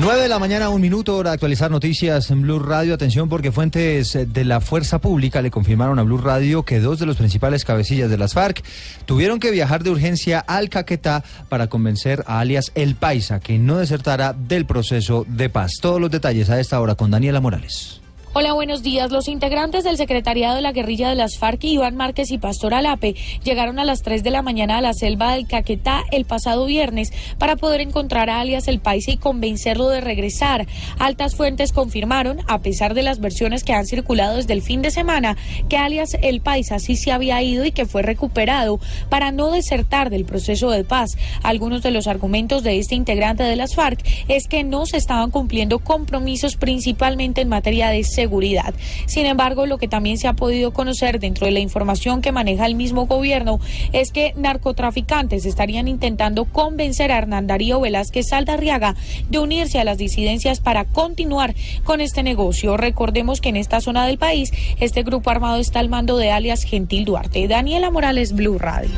9 de la mañana, un minuto, hora de actualizar noticias en Blue Radio. Atención porque fuentes de la Fuerza Pública le confirmaron a Blue Radio que dos de los principales cabecillas de las FARC tuvieron que viajar de urgencia al Caquetá para convencer a alias El Paisa que no desertara del proceso de paz. Todos los detalles a esta hora con Daniela Morales. Hola, buenos días. Los integrantes del Secretariado de la Guerrilla de las FARC, Iván Márquez y Pastor Alape, llegaron a las 3 de la mañana a la selva del Caquetá el pasado viernes para poder encontrar a alias El Paisa y convencerlo de regresar. Altas fuentes confirmaron, a pesar de las versiones que han circulado desde el fin de semana, que alias El Paisa sí se había ido y que fue recuperado para no desertar del proceso de paz. Algunos de los argumentos de este integrante de las FARC es que no se estaban cumpliendo compromisos principalmente en materia de seguridad. Sin embargo, lo que también se ha podido conocer dentro de la información que maneja el mismo gobierno es que narcotraficantes estarían intentando convencer a Hernán Darío Velázquez Saldarriaga de unirse a las disidencias para continuar con este negocio. Recordemos que en esta zona del país este grupo armado está al mando de alias Gentil Duarte. Daniela Morales, Blue Radio.